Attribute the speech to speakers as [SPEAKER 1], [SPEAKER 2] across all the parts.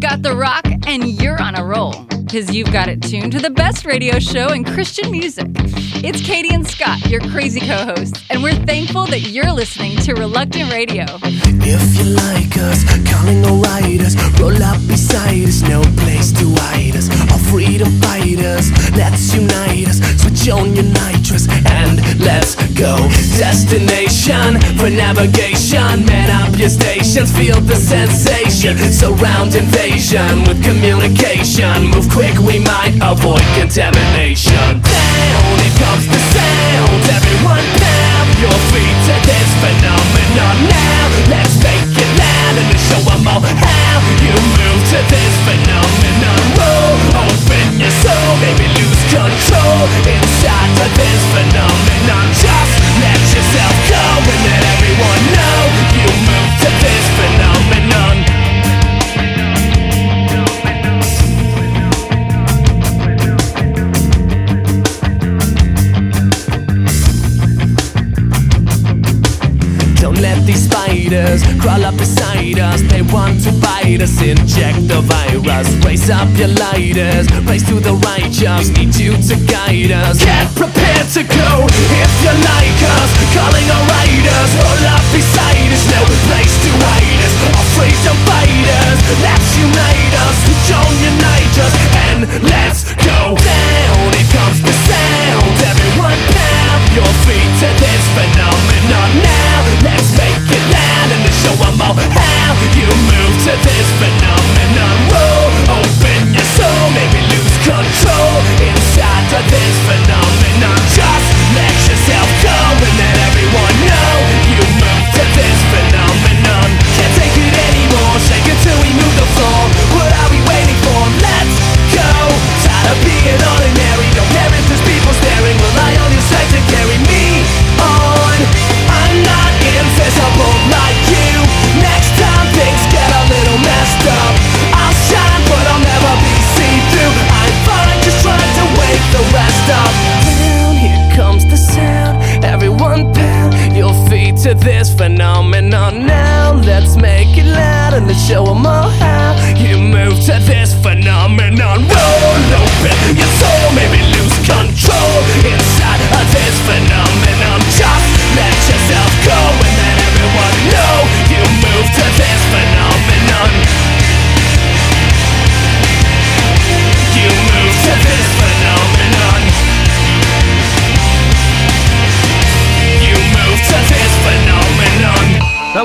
[SPEAKER 1] Got the rock, and you're on a roll. Because you've got it tuned to the best radio show in Christian music. It's Katie and Scott, your crazy co hosts, and we're thankful that you're listening to Reluctant Radio.
[SPEAKER 2] If you like us, calling all riders, roll up beside us, no place to hide us. All freedom fighters, let's unite us, switch on your nitrous, and let's go. Destination for navigation, man up your stations, feel the sensation. Surround invasion with communication, move quick, we might avoid contamination. Down, it comes the sound, everyone pound your feet to this phenomenon now. Let's make it loud and show them all how you move to this phenomenon. Roll, open your soul, maybe lose control inside to this phenomenon. Just let yourself go and let everyone know They want to bite us, inject the virus. Raise up your lighters, raise to the righteous. Need you to guide us. Get prepared to go if you like us. Calling our riders, roll up beside us. No place to hide us. Our freedom fighters, let's unite us. Don't unite us, and let's go down. it comes the sound. Everyone pound your feet to this phenomenon now. Let's make it loud show 'em all how you move to this phenomenon. Roll, open your soul, maybe lose control inside of this phenomenon. Just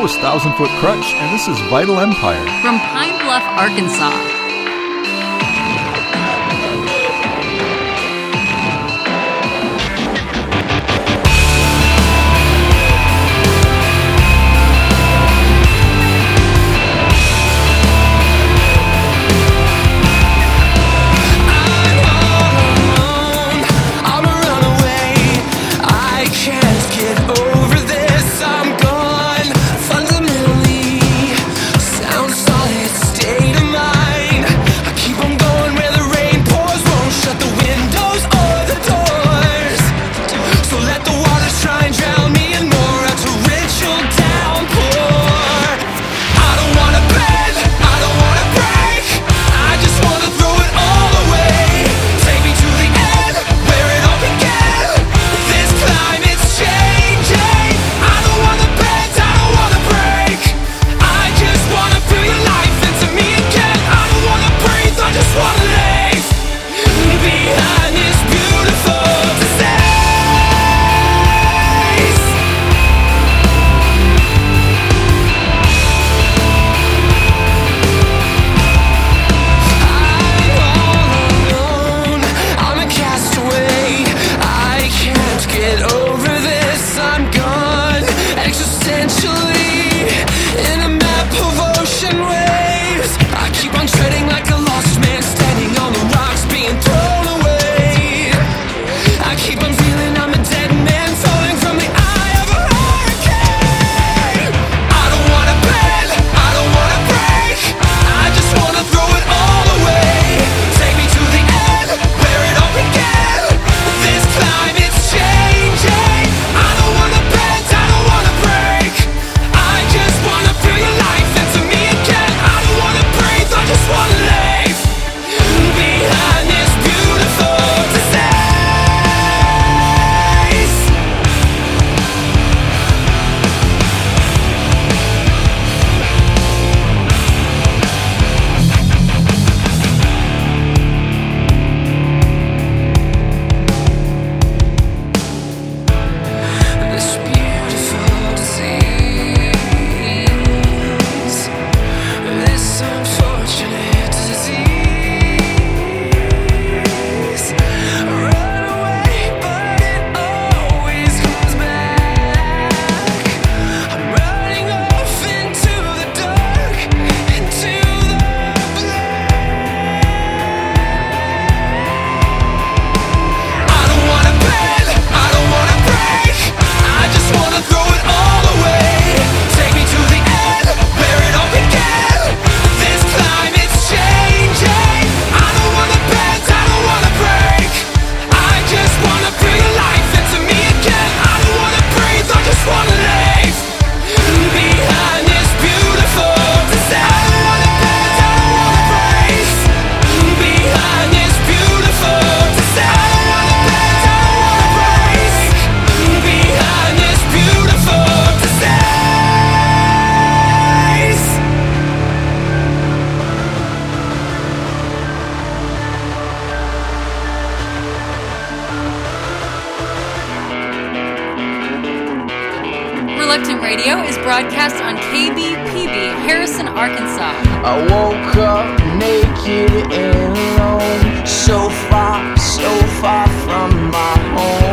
[SPEAKER 3] Was Thousand Foot Krutch, and this is Vital Empire.
[SPEAKER 1] From Pine Bluff, Arkansas.
[SPEAKER 2] Reluctant
[SPEAKER 4] Radio is broadcast on KBPB, Harrison, Arkansas.
[SPEAKER 5] I woke up naked and alone, so far, so far from my home.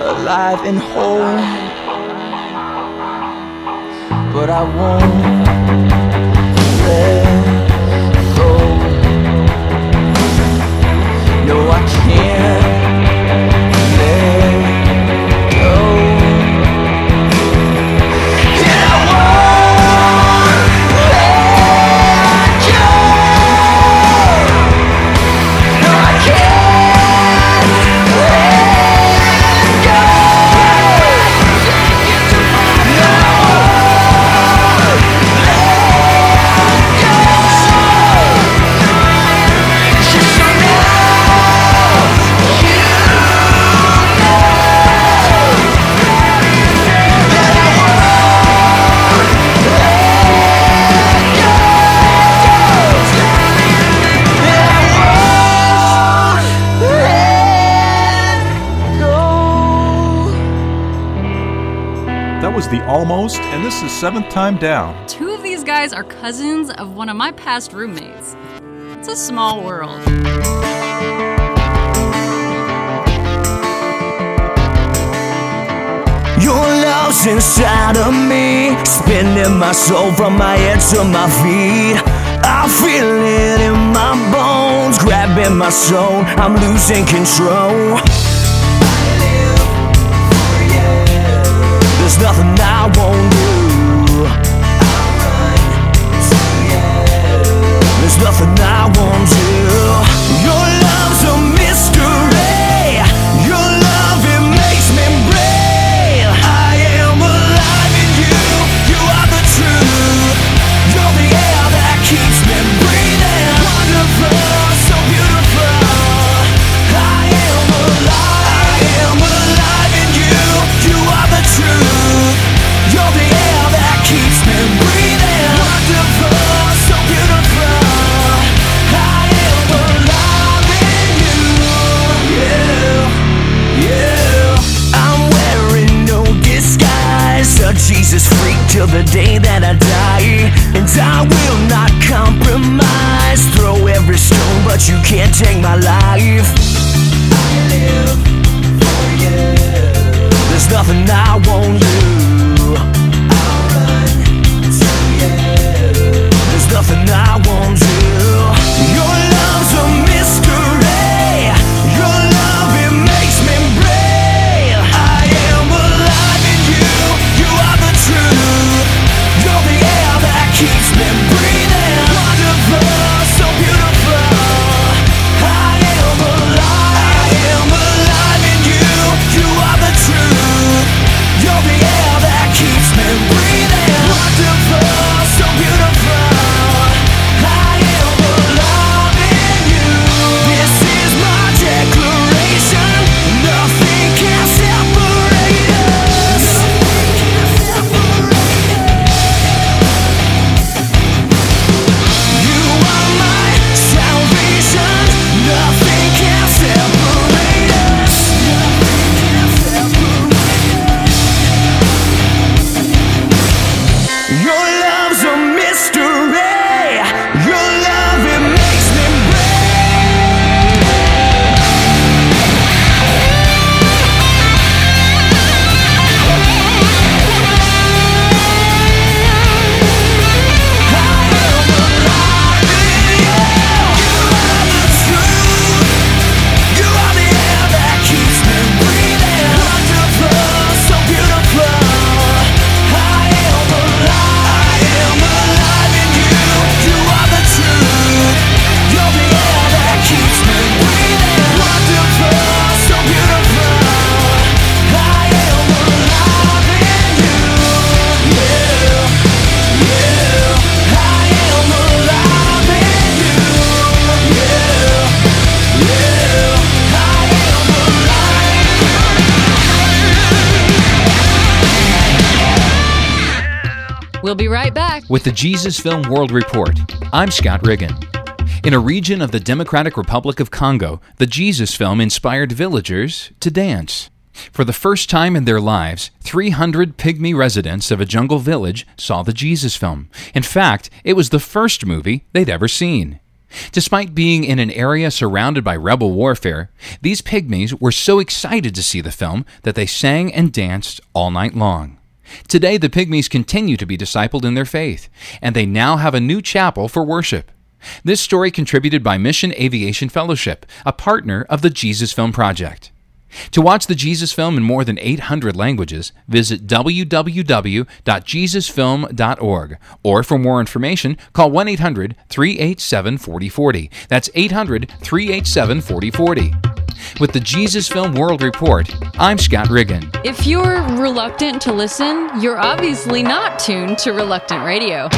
[SPEAKER 5] alive and whole. But I won't let go. No, I
[SPEAKER 3] The Almost, and this is Seventh Time Down.
[SPEAKER 4] Two of these guys are cousins of one of my past roommates. It's a small world.
[SPEAKER 6] Your love's inside of me, spinning my soul from my head to my feet. I feel it in my bones, grabbing my soul, I'm losing control. There's nothing I won't do. I'll run to you. There's nothing I won't do. Air that
[SPEAKER 7] With the Jesus Film World Report, I'm Scott Riggin. In a region of the Democratic Republic of Congo, the Jesus film inspired villagers to dance. For the first time in their lives, 300 pygmy residents of a jungle village saw the Jesus film. In fact, it was the first movie they'd ever seen. Despite being in an area surrounded by rebel warfare, these pygmies were so excited to see the film that they sang and danced all night long. Today, the pygmies continue to be discipled in their faith, and they now have a new chapel for worship. This story contributed by Mission Aviation Fellowship, a partner of the Jesus Film Project. To watch the Jesus Film in more than 800 languages, visit www.jesusfilm.org or for more information, call 1 800 387 4040. That's 800 387 4040. With the Jesus Film World Report, I'm Scott Riggin.
[SPEAKER 8] If you're reluctant to listen, you're obviously not tuned to Reluctant Radio.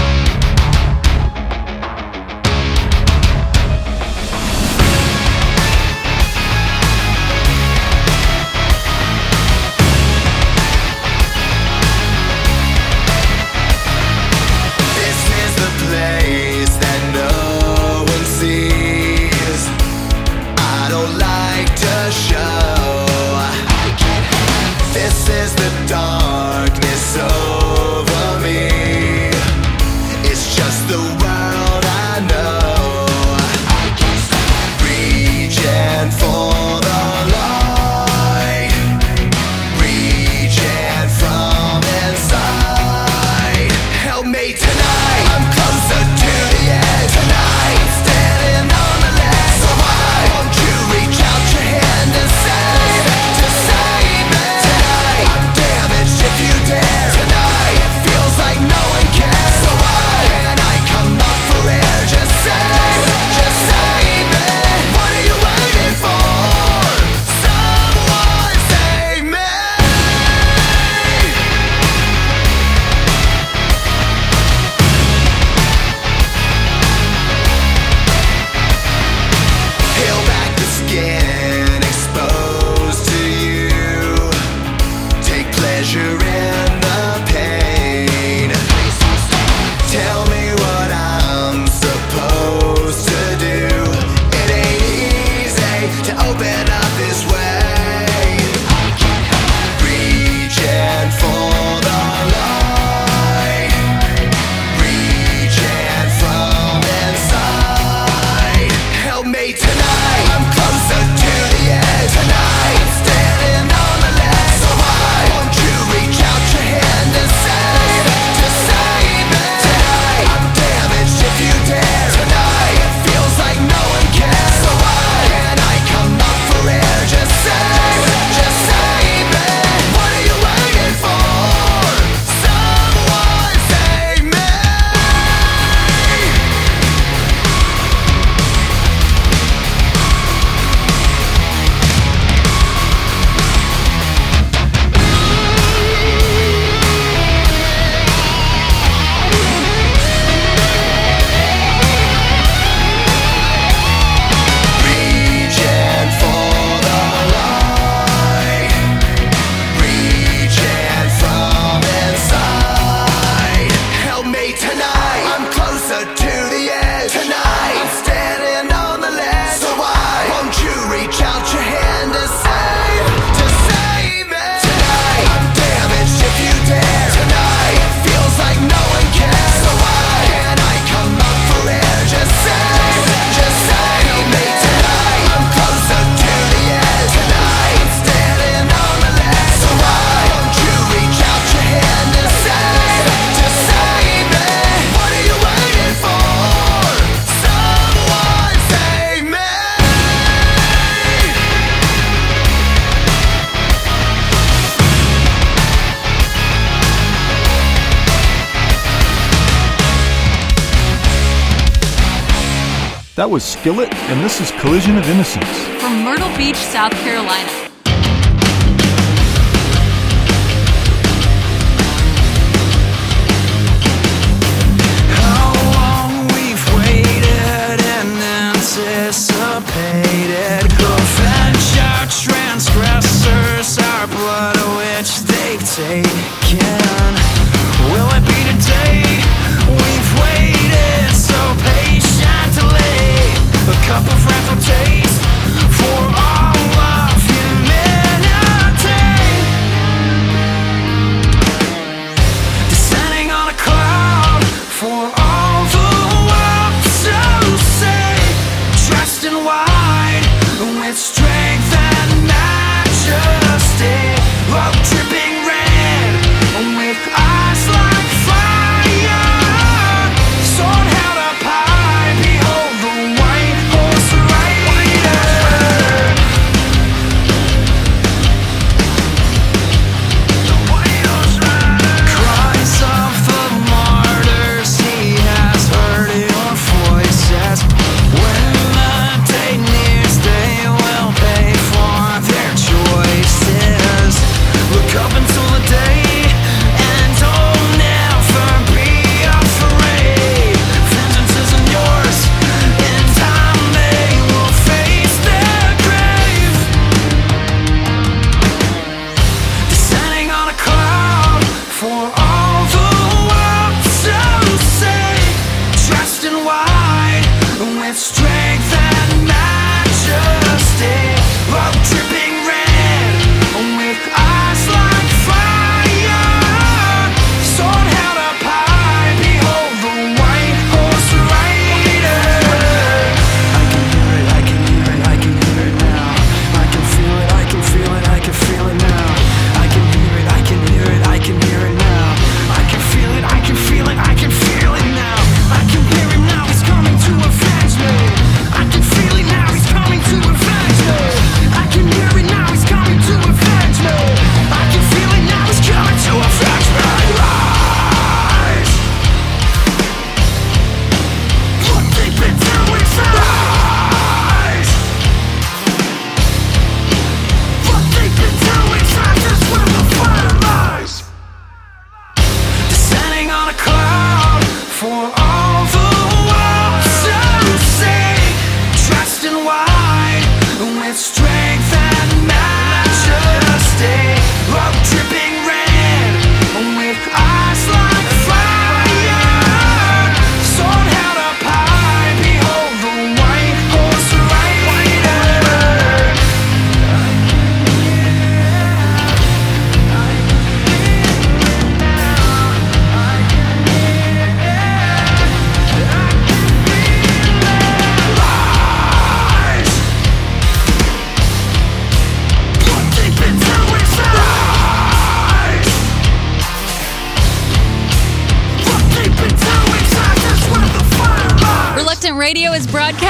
[SPEAKER 6] That
[SPEAKER 3] was Skillet, and this is Collision of Innocence.
[SPEAKER 1] From Myrtle Beach, South Carolina.
[SPEAKER 4] can hear it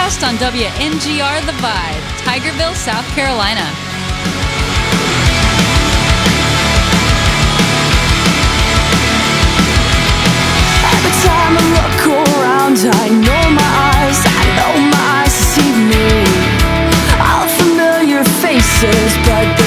[SPEAKER 4] podcast on
[SPEAKER 1] WNGR The Vibe, Tigerville, South Carolina.
[SPEAKER 5] Every time I look around, I know my eyes, I know my eyes see me. All familiar faces, but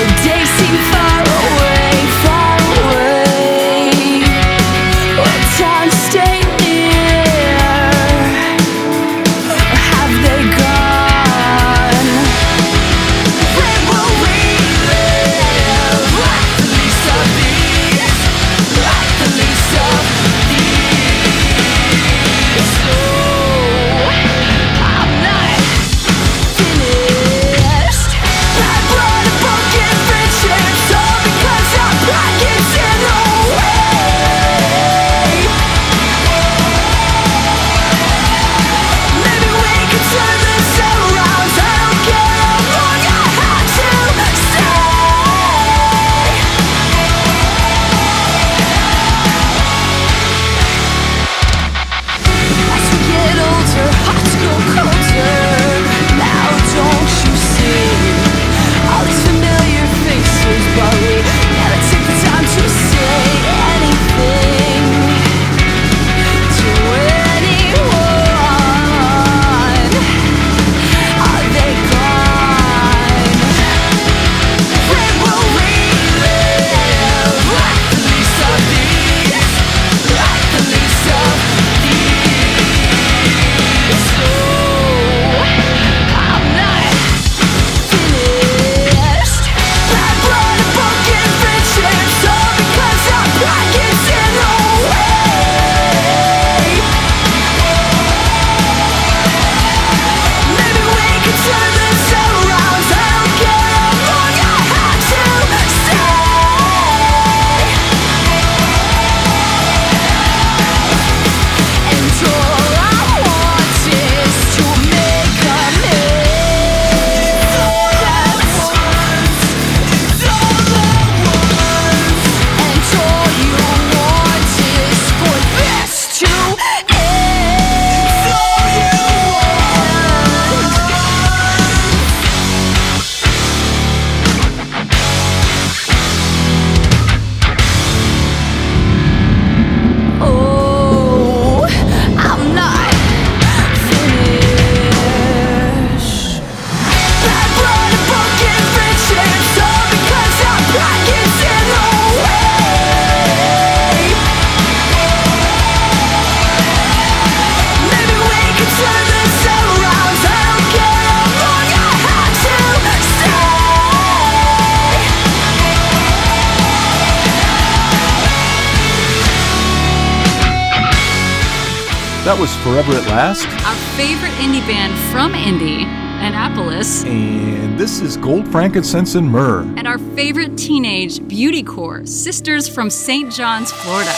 [SPEAKER 3] Last.
[SPEAKER 5] Our favorite indie band from Indianapolis.
[SPEAKER 3] And this is Gold Frankincense and Myrrh.
[SPEAKER 5] And our favorite teenage beauty core, Sisters from St. John's, Florida.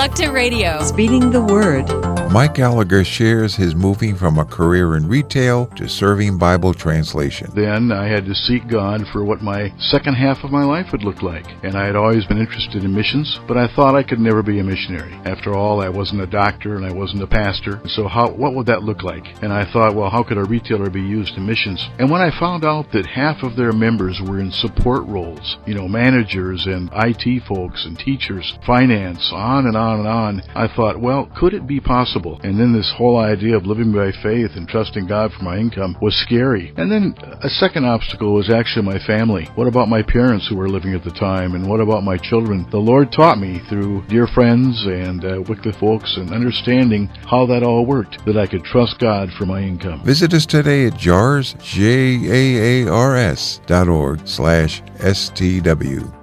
[SPEAKER 5] Reluctant Radio.
[SPEAKER 9] Speeding the word.
[SPEAKER 10] Mike Gallagher shares his moving from a career in retail to serving Bible translation.
[SPEAKER 11] Then I had to seek God for what my second half of my life would look like. And I had always been interested in missions, but I thought I could never be a missionary. After all, I wasn't a doctor and I wasn't a pastor. So how what would that look like? And I thought, well, how could a retailer be used in missions? And when I found out that half of their members were in support roles, you know, managers and IT folks and teachers, finance, on and on and on, I thought, well, could it be possible? And then this whole idea of living by faith and trusting God for my income was scary. And then a second obstacle was actually my family. What about my parents who were living at the time? And what about my children? The Lord taught me through dear friends and uh, Wycliffe folks and understanding how that all worked, that I could trust God for my income.
[SPEAKER 10] Visit us today at JAARS, J-A-A-R-S dot org slash S-T-W.